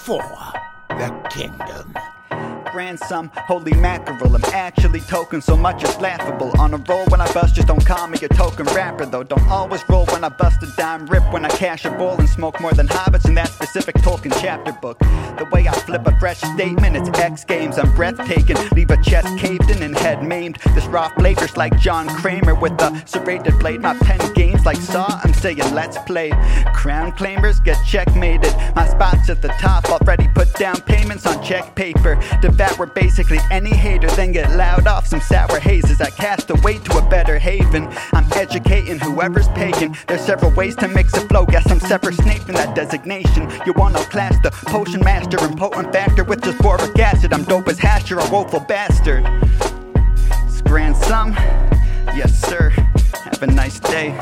for the kingdom. Ransom, holy mackerel. I'm actually token so much it's laughable. On a roll when I bust, just don't call me a token rapper though. Don't always roll when I bust a dime, rip when I cash a bowl and smoke more than hobbits in that specific Tolkien chapter book. The way I flip a fresh statement, it's X Games. I'm breathtaking, leave a chest caved in and head maimed. This raw flavors like John Kramer with a serrated blade. My pen games like Saw. I'm saying let's play. Crown claimers get checkmated. My spot's at the top, already put down payments on check paper. Devour basically any hater, then get loud off some sour hazes. I cast away to a better haven. I'm educating whoever's paying. There's several ways to mix a flow. Guess I'm Severus Snape in that designation. You wanna class the potion master and potent factor with just boric acid. I'm dope as hash, you're a woeful bastard. It's grandson. Yes, sir. Have a nice day.